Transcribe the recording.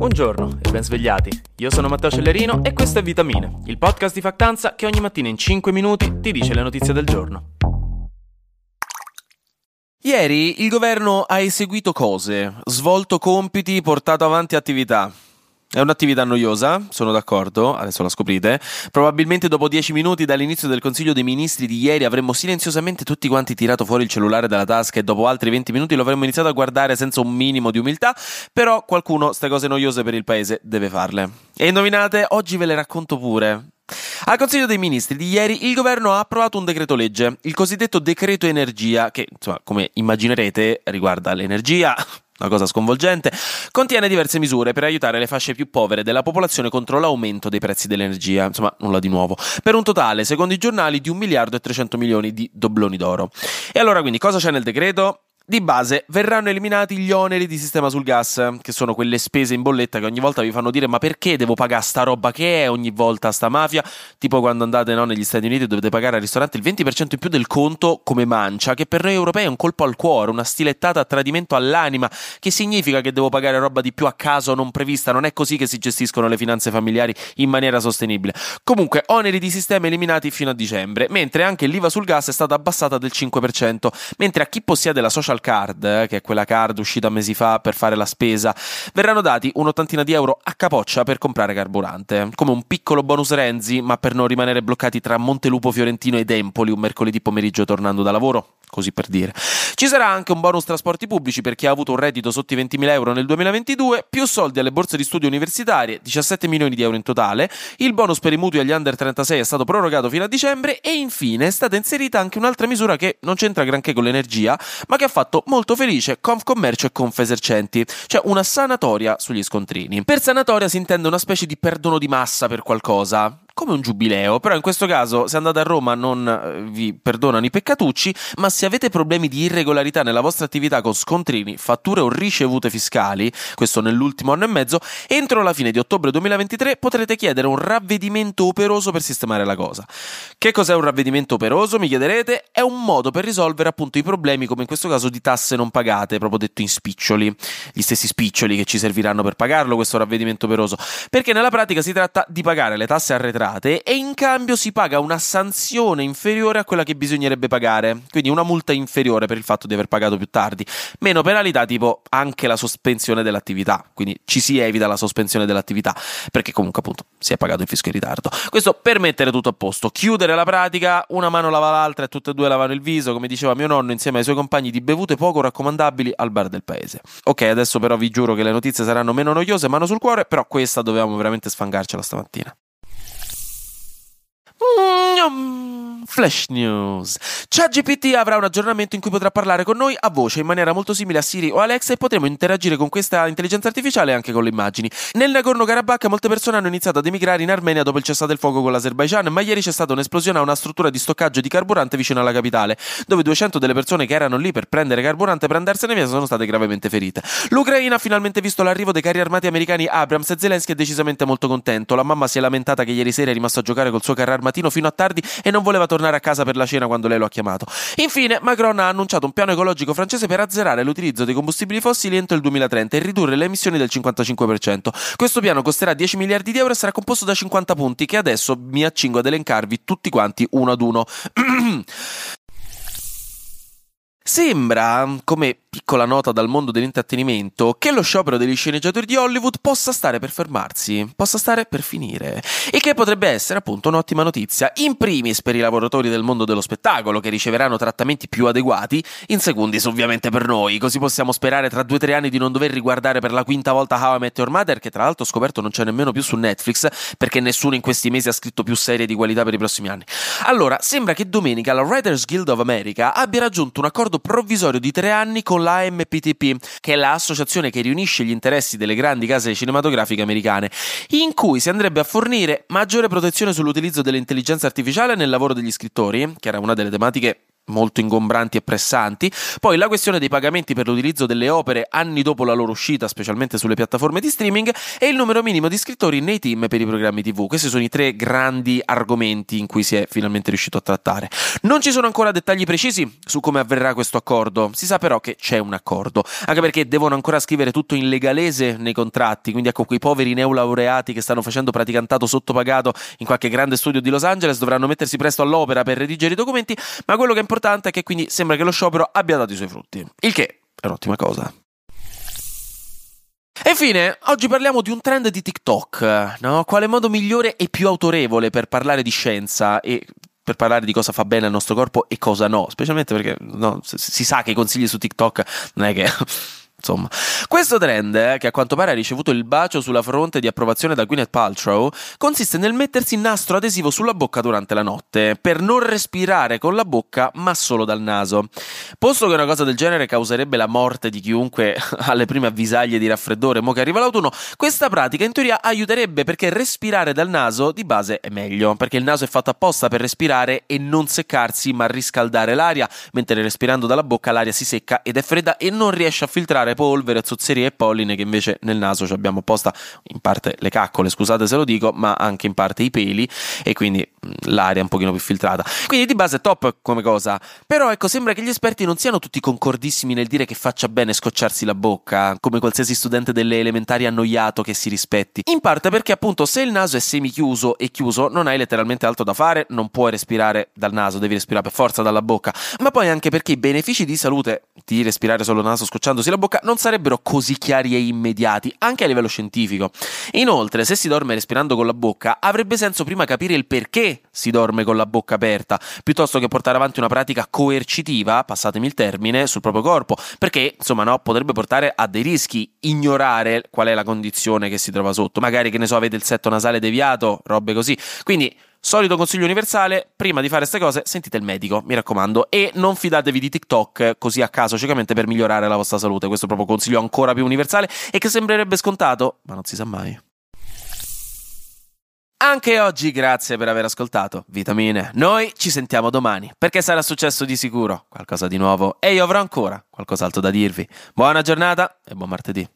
Buongiorno e ben svegliati. Io sono Matteo Cellerino e questo è Vitamine, il podcast di Factanza che ogni mattina in 5 minuti ti dice le notizie del giorno. Ieri il governo ha eseguito cose, svolto compiti, portato avanti attività. È un'attività noiosa, sono d'accordo, adesso la scoprite. Probabilmente dopo dieci minuti dall'inizio del Consiglio dei Ministri di ieri avremmo silenziosamente tutti quanti tirato fuori il cellulare dalla tasca e dopo altri 20 minuti lo avremmo iniziato a guardare senza un minimo di umiltà, però qualcuno queste cose noiose per il paese deve farle. E indovinate, oggi ve le racconto pure. Al Consiglio dei Ministri di ieri il governo ha approvato un decreto legge, il cosiddetto decreto energia, che insomma, come immaginerete riguarda l'energia, una cosa sconvolgente, contiene diverse misure per aiutare le fasce più povere della popolazione contro l'aumento dei prezzi dell'energia, insomma nulla di nuovo, per un totale, secondo i giornali, di 1 miliardo e 300 milioni di dobloni d'oro. E allora quindi cosa c'è nel decreto? Di base verranno eliminati gli oneri di sistema sul gas, che sono quelle spese in bolletta che ogni volta vi fanno dire ma perché devo pagare sta roba che è ogni volta sta mafia? Tipo quando andate no, negli Stati Uniti dovete pagare al ristorante il 20% in più del conto come mancia, che per noi europei è un colpo al cuore, una stilettata a tradimento all'anima, che significa che devo pagare roba di più a caso non prevista, non è così che si gestiscono le finanze familiari in maniera sostenibile. Comunque, oneri di sistema eliminati fino a dicembre, mentre anche l'IVA sul gas è stata abbassata del 5%, mentre a chi possiede la social card, eh, che è quella card uscita mesi fa per fare la spesa, verranno dati un'ottantina di euro a capoccia per comprare carburante, come un piccolo bonus Renzi, ma per non rimanere bloccati tra Montelupo Fiorentino ed Empoli un mercoledì pomeriggio tornando da lavoro così per dire. Ci sarà anche un bonus trasporti pubblici per chi ha avuto un reddito sotto i 20.000 euro nel 2022, più soldi alle borse di studio universitarie, 17 milioni di euro in totale, il bonus per i mutui agli under 36 è stato prorogato fino a dicembre e infine è stata inserita anche un'altra misura che non c'entra granché con l'energia, ma che ha fatto molto felice Confcommercio e Confesercenti, cioè una sanatoria sugli scontrini. Per sanatoria si intende una specie di perdono di massa per qualcosa, come un giubileo, però in questo caso se andate a Roma non eh, vi perdonano i peccatucci, ma se avete problemi di irregolarità nella vostra attività con scontrini, fatture o ricevute fiscali, questo nell'ultimo anno e mezzo, entro la fine di ottobre 2023 potrete chiedere un ravvedimento operoso per sistemare la cosa. Che cos'è un ravvedimento operoso, mi chiederete? È un modo per risolvere appunto i problemi come in questo caso di tasse non pagate, proprio detto in spiccioli, gli stessi spiccioli che ci serviranno per pagarlo questo ravvedimento operoso, perché nella pratica si tratta di pagare le tasse arretrate pagate e in cambio si paga una sanzione inferiore a quella che bisognerebbe pagare, quindi una multa inferiore per il fatto di aver pagato più tardi, meno penalità tipo anche la sospensione dell'attività, quindi ci si evita la sospensione dell'attività perché comunque appunto si è pagato il fisco in ritardo. Questo per mettere tutto a posto, chiudere la pratica, una mano lava l'altra e tutte e due lavano il viso, come diceva mio nonno insieme ai suoi compagni di bevute poco raccomandabili al bar del paese. Ok, adesso però vi giuro che le notizie saranno meno noiose, mano sul cuore, però questa dovevamo veramente sfangarcela stamattina. Yum! Flash News. ChatGPT avrà un aggiornamento in cui potrà parlare con noi a voce in maniera molto simile a Siri o Alexa e potremo interagire con questa intelligenza artificiale anche con le immagini. Nel Nagorno-Karabakh molte persone hanno iniziato ad emigrare in Armenia dopo il cessate il fuoco con l'Azerbaijan, ma ieri c'è stata un'esplosione a una struttura di stoccaggio di carburante vicino alla capitale, dove 200 delle persone che erano lì per prendere carburante per andarsene via sono state gravemente ferite. L'Ucraina ha finalmente visto l'arrivo dei carri armati americani Abrams e Zelensky è decisamente molto contento. La mamma si è lamentata che ieri sera è rimasto a giocare col suo carro armatino fino a tardi e non voleva tornare a casa per la cena quando lei lo ha chiamato. Infine, Macron ha annunciato un piano ecologico francese per azzerare l'utilizzo dei combustibili fossili entro il 2030 e ridurre le emissioni del 55%. Questo piano costerà 10 miliardi di euro e sarà composto da 50 punti che adesso mi accingo ad elencarvi tutti quanti uno ad uno. Sembra, come piccola nota dal mondo dell'intrattenimento, che lo sciopero degli sceneggiatori di Hollywood possa stare per fermarsi, possa stare per finire. E che potrebbe essere appunto un'ottima notizia, in primis per i lavoratori del mondo dello spettacolo, che riceveranno trattamenti più adeguati, in secundis ovviamente per noi, così possiamo sperare tra due o tre anni di non dover riguardare per la quinta volta How I Met Your Mother, che tra l'altro ho scoperto non c'è nemmeno più su Netflix, perché nessuno in questi mesi ha scritto più serie di qualità per i prossimi anni. Allora, sembra che domenica la Writers Guild of America abbia raggiunto un accordo provvisorio di tre anni con l'AMPTP, che è l'associazione che riunisce gli interessi delle grandi case cinematografiche americane, in cui si andrebbe a fornire maggiore protezione sull'utilizzo dell'intelligenza artificiale nel lavoro degli scrittori, che era una delle tematiche molto ingombranti e pressanti. Poi la questione dei pagamenti per l'utilizzo delle opere anni dopo la loro uscita, specialmente sulle piattaforme di streaming, e il numero minimo di iscrittori nei team per i programmi TV. Questi sono i tre grandi argomenti in cui si è finalmente riuscito a trattare. Non ci sono ancora dettagli precisi su come avverrà questo accordo, si sa però che c'è un accordo, anche perché devono ancora scrivere tutto in legalese nei contratti, quindi ecco quei poveri neolaureati che stanno facendo praticantato sottopagato in qualche grande studio di Los Angeles dovranno mettersi presto all'opera per redigere i documenti, ma quello che è importante è che quindi sembra che lo sciopero abbia dato i suoi frutti, il che è un'ottima cosa. E infine, oggi parliamo di un trend di TikTok, no? Quale modo migliore e più autorevole per parlare di scienza e per parlare di cosa fa bene al nostro corpo e cosa no, specialmente perché no, si sa che i consigli su TikTok non è che Insomma, questo trend, eh, che a quanto pare ha ricevuto il bacio sulla fronte di approvazione da Gwyneth Paltrow, consiste nel mettersi nastro adesivo sulla bocca durante la notte, per non respirare con la bocca ma solo dal naso. Posto che una cosa del genere causerebbe la morte di chiunque alle prime avvisaglie di raffreddore, mo che arriva l'autunno, questa pratica in teoria aiuterebbe perché respirare dal naso di base è meglio, perché il naso è fatto apposta per respirare e non seccarsi ma riscaldare l'aria, mentre respirando dalla bocca l'aria si secca ed è fredda e non riesce a filtrare filtrare polvere, zozzerie e polline che invece nel naso abbiamo apposta in parte le caccole, scusate se lo dico, ma anche in parte i peli e quindi mm, l'aria un pochino più filtrata. Quindi di base è top come cosa, però ecco sembra che gli esperti non siano tutti concordissimi nel dire che faccia bene scocciarsi la bocca, come qualsiasi studente delle elementari annoiato che si rispetti. In parte perché appunto se il naso è semichiuso e chiuso non hai letteralmente altro da fare, non puoi respirare dal naso, devi respirare per forza dalla bocca, ma poi anche perché i benefici di salute di respirare solo naso scocciandosi la bocca non sarebbero così chiari e immediati, anche a livello scientifico. Inoltre, se si dorme respirando con la bocca, avrebbe senso prima capire il perché si dorme con la bocca aperta, piuttosto che portare avanti una pratica coercitiva, passatemi il termine, sul proprio corpo, perché, insomma, no, potrebbe portare a dei rischi ignorare qual è la condizione che si trova sotto. Magari, che ne so, avete il setto nasale deviato, robe così. Quindi, Solito consiglio universale, prima di fare queste cose sentite il medico, mi raccomando, e non fidatevi di TikTok così a caso ciecamente per migliorare la vostra salute, questo è proprio consiglio ancora più universale e che sembrerebbe scontato, ma non si sa mai. Anche oggi grazie per aver ascoltato Vitamine. Noi ci sentiamo domani, perché sarà successo di sicuro qualcosa di nuovo e io avrò ancora qualcos'altro da dirvi. Buona giornata e buon martedì.